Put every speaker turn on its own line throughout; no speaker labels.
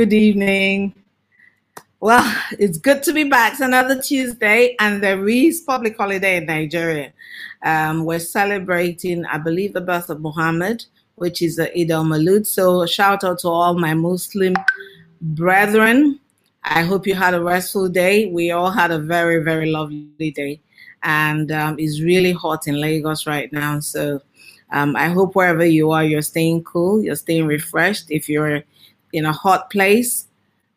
Good evening. Well, it's good to be back. It's another Tuesday, and there is public holiday in Nigeria. Um, we're celebrating, I believe, the birth of Muhammad, which is the Eid al Maulud. So, shout out to all my Muslim brethren. I hope you had a restful day. We all had a very, very lovely day, and um, it's really hot in Lagos right now. So, um, I hope wherever you are, you're staying cool, you're staying refreshed. If you're in a hot place,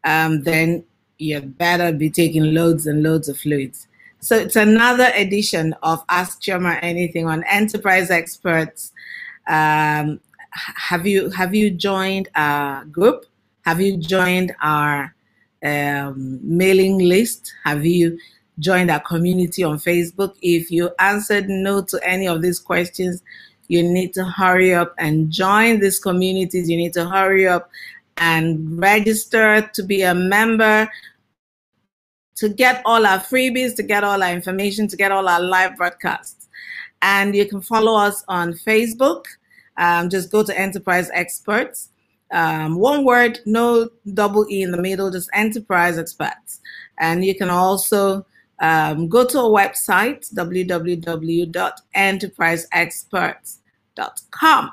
um, then you better be taking loads and loads of fluids. So it's another edition of Ask Chioma Anything on Enterprise Experts. Um, have you have you joined our group? Have you joined our um, mailing list? Have you joined our community on Facebook? If you answered no to any of these questions, you need to hurry up and join these communities. You need to hurry up and register to be a member to get all our freebies, to get all our information, to get all our live broadcasts. And you can follow us on Facebook. Um, just go to Enterprise Experts. Um, one word, no double E in the middle, just Enterprise Experts. And you can also um, go to our website, www.enterpriseexperts.com.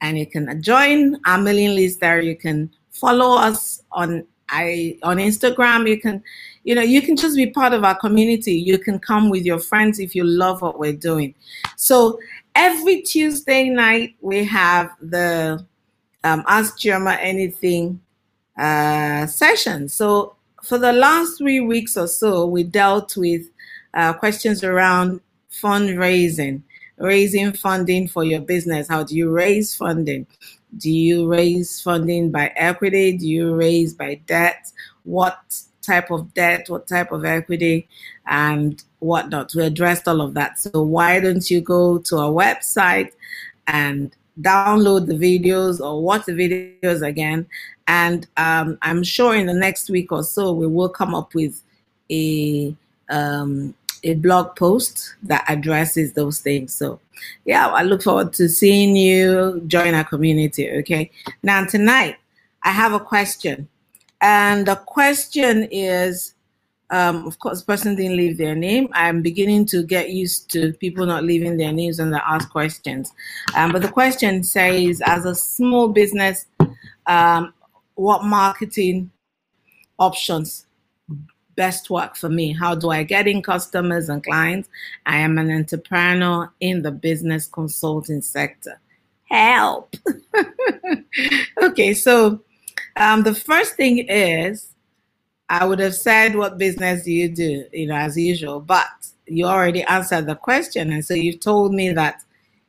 And you can join our mailing list there. You can follow us on I on Instagram. You can, you know, you can just be part of our community. You can come with your friends if you love what we're doing. So every Tuesday night we have the um, Ask Chioma Anything uh, session. So for the last three weeks or so, we dealt with uh, questions around fundraising, raising funding for your business. How do you raise funding? Do you raise funding by equity? Do you raise by debt? What type of debt? What type of equity? And whatnot. We addressed all of that. So why don't you go to our website and download the videos or watch the videos again? And um, I'm sure in the next week or so, we will come up with a um, a blog post that addresses those things. So, yeah, I look forward to seeing you join our community. Okay. Now, tonight, I have a question. And the question is um, of course, the person didn't leave their name. I'm beginning to get used to people not leaving their names when they ask questions. Um, but the question says, as a small business, um, what marketing options best work for me? How do I get in customers and clients? I am an entrepreneur in the business consulting sector. Help. okay, so um, the first thing is I would have said, What business do you do? You know, as usual, but you already answered the question. And so you've told me that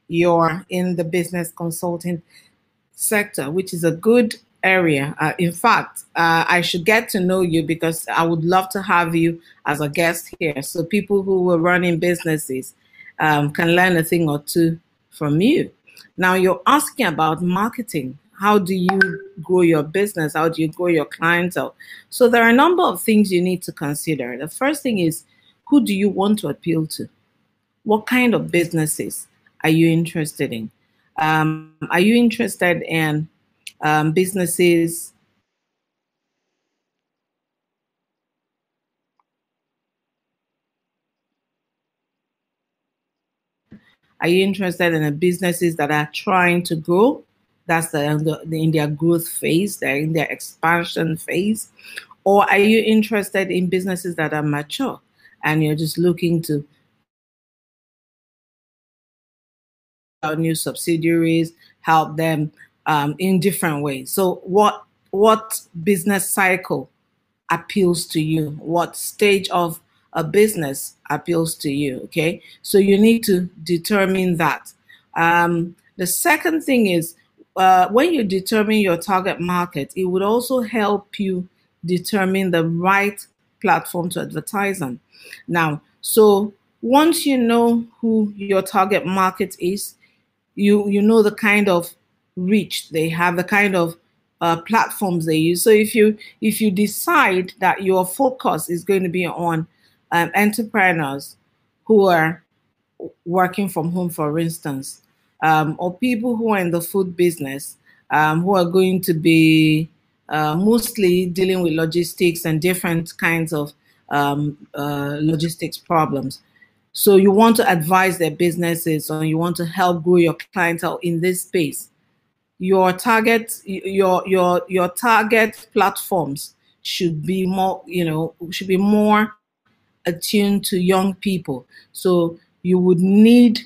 you're in the business consulting sector, which is a good area. Uh, in fact, uh, I should get to know you because I would love to have you as a guest here. So people who were running businesses um, can learn a thing or two from you. Now, you're asking about marketing. How do you grow your business? How do you grow your clientele? So there are a number of things you need to consider. The first thing is who do you want to appeal to? What kind of businesses are you interested in? Um, are you interested in um, businesses Are you interested in the businesses that are trying to grow? That's the, the, in their growth phase, they're in their expansion phase. Or are you interested in businesses that are mature and you're just looking to new subsidiaries, help them um, in different ways. So what what business cycle appeals to you? What stage of a business appeals to you? Okay, so you need to determine that. Um, the second thing is uh, when you determine your target market, it would also help you determine the right platform to advertise on. Now, so once you know who your target market is, you you know the kind of reach they have, the kind of uh, platforms they use. So if you if you decide that your focus is going to be on um, entrepreneurs who are working from home, for instance, um, or people who are in the food business, um, who are going to be uh, mostly dealing with logistics and different kinds of um, uh, logistics problems. So you want to advise their businesses or you want to help grow your clientele in this space. Your target, your your your target platforms should be more, you know, should be more attuned to young people. So you would need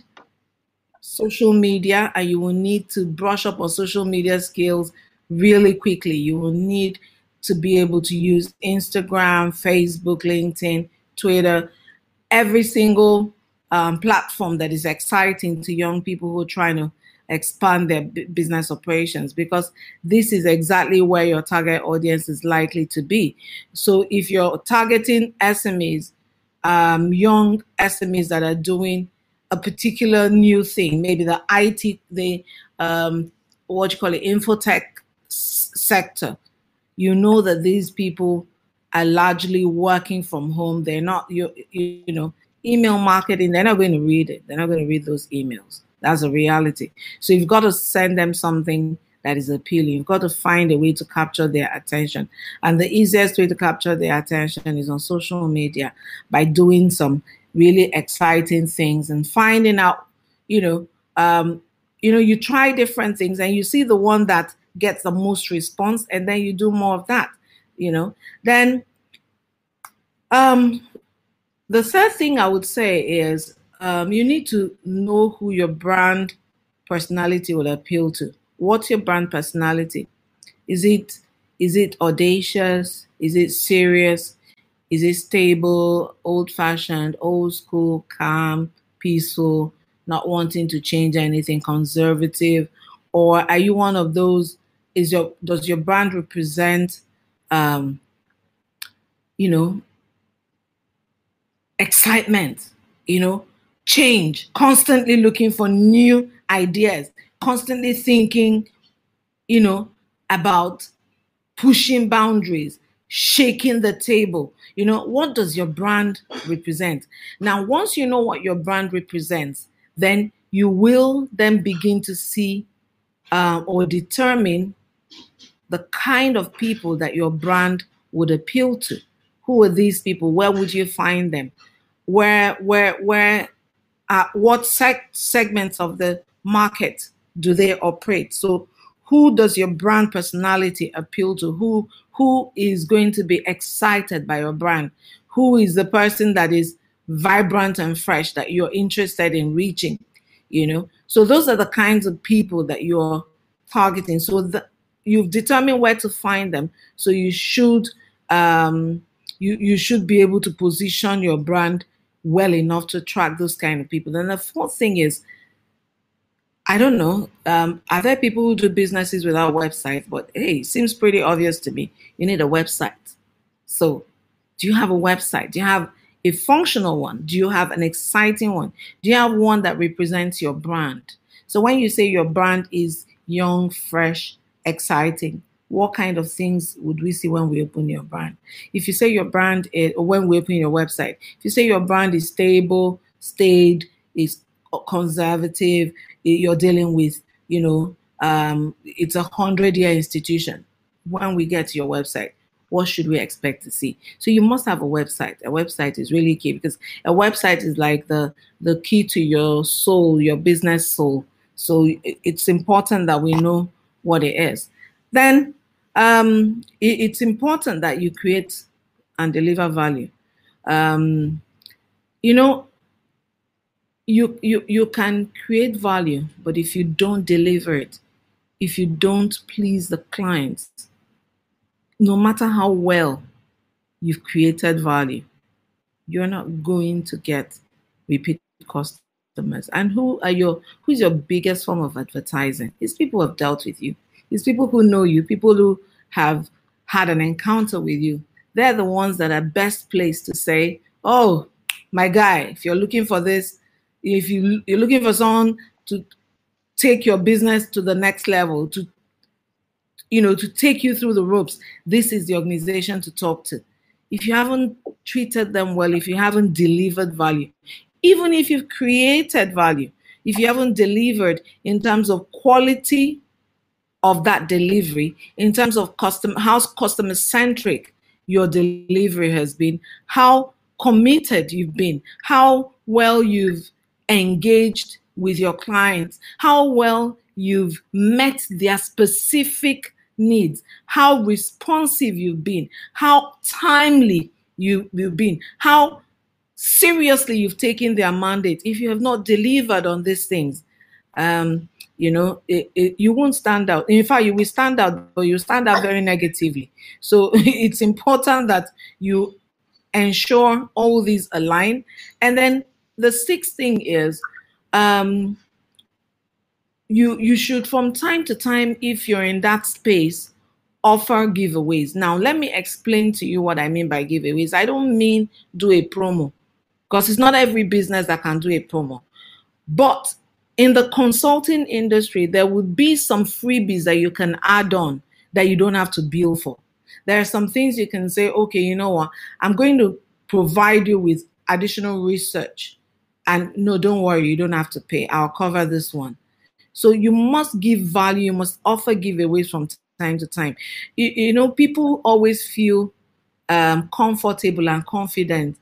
social media and you will need to brush up on social media skills really quickly. You will need to be able to use Instagram, Facebook, LinkedIn, Twitter, every single um, platform that is exciting to young people who are trying to expand their business operations because this is exactly where your target audience is likely to be. So if you're targeting SMEs, um, young SMEs that are doing a particular new thing, maybe the IT, the um, what you call it, infotech sector, you know that these people are largely working from home. They're not, you, you know, email marketing, they're not going to read it. They're not going to read those emails. That's a reality. So you've got to send them something that is appealing. You've got to find a way to capture their attention. And the easiest way to capture their attention is on social media by doing some really exciting things and finding out, you know, um, you know, you try different things and you see the one that gets the most response, and then you do more of that, you know. Then um, the third thing I would say is um, you need to know who your brand personality will appeal to. What's your brand personality? Is it is it audacious? Is it serious? Is it stable, old fashioned, old school, calm, peaceful, not wanting to change anything, conservative? Or are you one of those is your does your brand represent um you know excitement you know change constantly looking for new ideas constantly thinking you know about pushing boundaries shaking the table you know what does your brand represent now once you know what your brand represents then you will then begin to see uh, or determine the kind of people that your brand would appeal to. Who are these people? Where would you find them? Where, where, where, what seg- segments of the market do they operate? So, who does your brand personality appeal to? Who, who is going to be excited by your brand? Who is the person that is vibrant and fresh that you're interested in reaching? You know, so those are the kinds of people that you're targeting. So the, you've determined where to find them. So you should um, you you should be able to position your brand well enough to attract those kind of people. Then the fourth thing is, I don't know, um, are there people who do businesses without websites? But hey, seems pretty obvious to me. You need a website. So, do you have a website? Do you have a functional one? Do you have an exciting one? Do you have one that represents your brand? So when you say your brand is young, fresh, exciting. What kind of things would we see when we open your brand? If you say your brand is, or when we open your website, if you say your brand is stable, stayed, is conservative, you're dealing with, you know, um, it's a hundred year institution. When we get to your website, what should we expect to see? So you must have a website. A website is really key because a website is like the the key to your soul, your business soul. So it's important that we know what it is. Then um, it, it's important that you create and deliver value. Um, you know, you, you, you can create value, but if you don't deliver it, if you don't please the clients, no matter how well you've created value, you're not going to get repeat customers. And who are your who's your biggest form of advertising? It's people have dealt with you it's people who know you people who have had an encounter with you. They're the ones that are best placed to say oh my guy if you're looking for this if you you're looking for someone to take your business to the next level to you know to take you through the ropes this is the organization to talk to. If you haven't treated them well if you haven't delivered value even if you've created value, if you haven't delivered in terms of quality of that delivery in terms of custom how customer centric your delivery has been, how committed you've been, how well you've engaged with your clients, how well you've met their specific needs, how responsive you've been, how timely you, you've been, how seriously you've taken their mandate. If you have not delivered on these things, um, you know, it, it, you won't stand out. In fact, you will stand out, but you stand out very negatively. So it's important that you ensure all these align. And then the sixth thing is um, you you should from time to time, if you're in that space, offer giveaways. Now, let me explain to you what I mean by giveaways. I don't mean do a promo because it's not every business that can do a promo. But in the consulting industry, there would be some freebies that you can add on that you don't have to bill for. There are some things you can say, okay, you know what? I'm going to provide you with additional research. And no, don't worry, you don't have to pay. I'll cover this one. So you must give value, you must offer giveaways from time to time. You, you know, people always feel um, comfortable and confident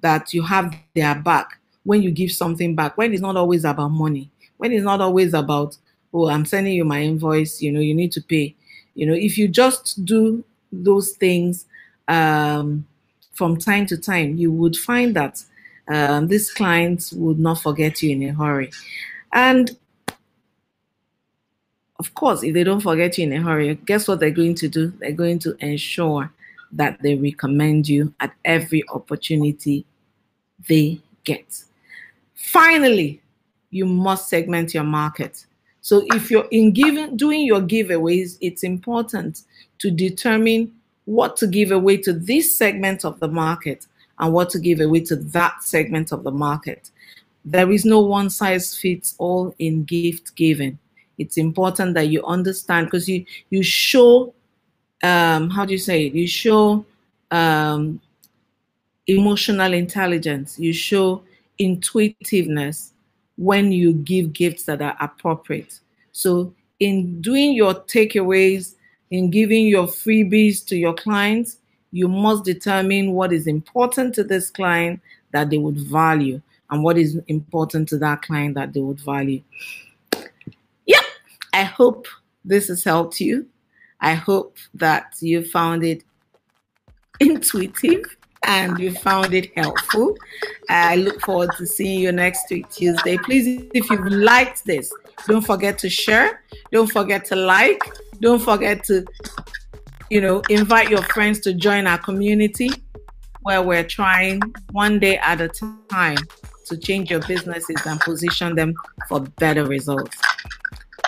that you have their back when you give something back, when it's not always about money, when it's not always about, oh, I'm sending you my invoice, you know, you need to pay. You know, if you just do those things um, from time to time, you would find that um, these clients would not forget you in a hurry. And of course, if they don't forget you in a hurry, guess what they're going to do? They're going to ensure that they recommend you at every opportunity they get. Finally, you must segment your market. So if you're in giving doing your giveaways, it's important to determine what to give away to this segment of the market and what to give away to that segment of the market. There is no one size fits all in gift giving. It's important that you understand because you you show um, how do you say it? You show um, emotional intelligence. You show intuitiveness when you give gifts that are appropriate. So in doing your takeaways, in giving your freebies to your clients, you must determine what is important to this client that they would value and what is important to that client that they would value. Yeah, I hope this has helped you. I hope that you found it intuitive and you found it helpful. I look forward to seeing you next week, Tuesday. Please, if you've liked this, don't forget to share. Don't forget to like. Don't forget to, you know, invite your friends to join our community where we're trying one day at a time to change your businesses and position them for better results.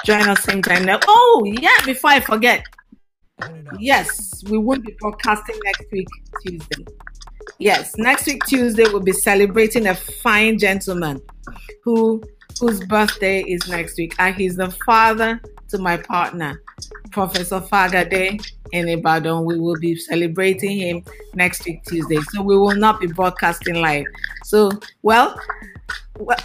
Join us same time now. Oh, yeah, before I forget. Yes, we will be broadcasting next week, Tuesday. Yes, next week Tuesday we'll be celebrating a fine gentleman who whose birthday is next week, and he's the father to my partner, Professor Fagade in Ibadan. We will be celebrating him next week Tuesday, so we will not be broadcasting live. So, well,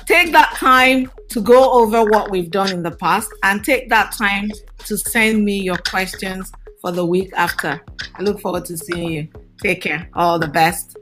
take that time to go over what we've done in the past, and take that time to send me your questions for the week after. I look forward to seeing you. Take care. All the best.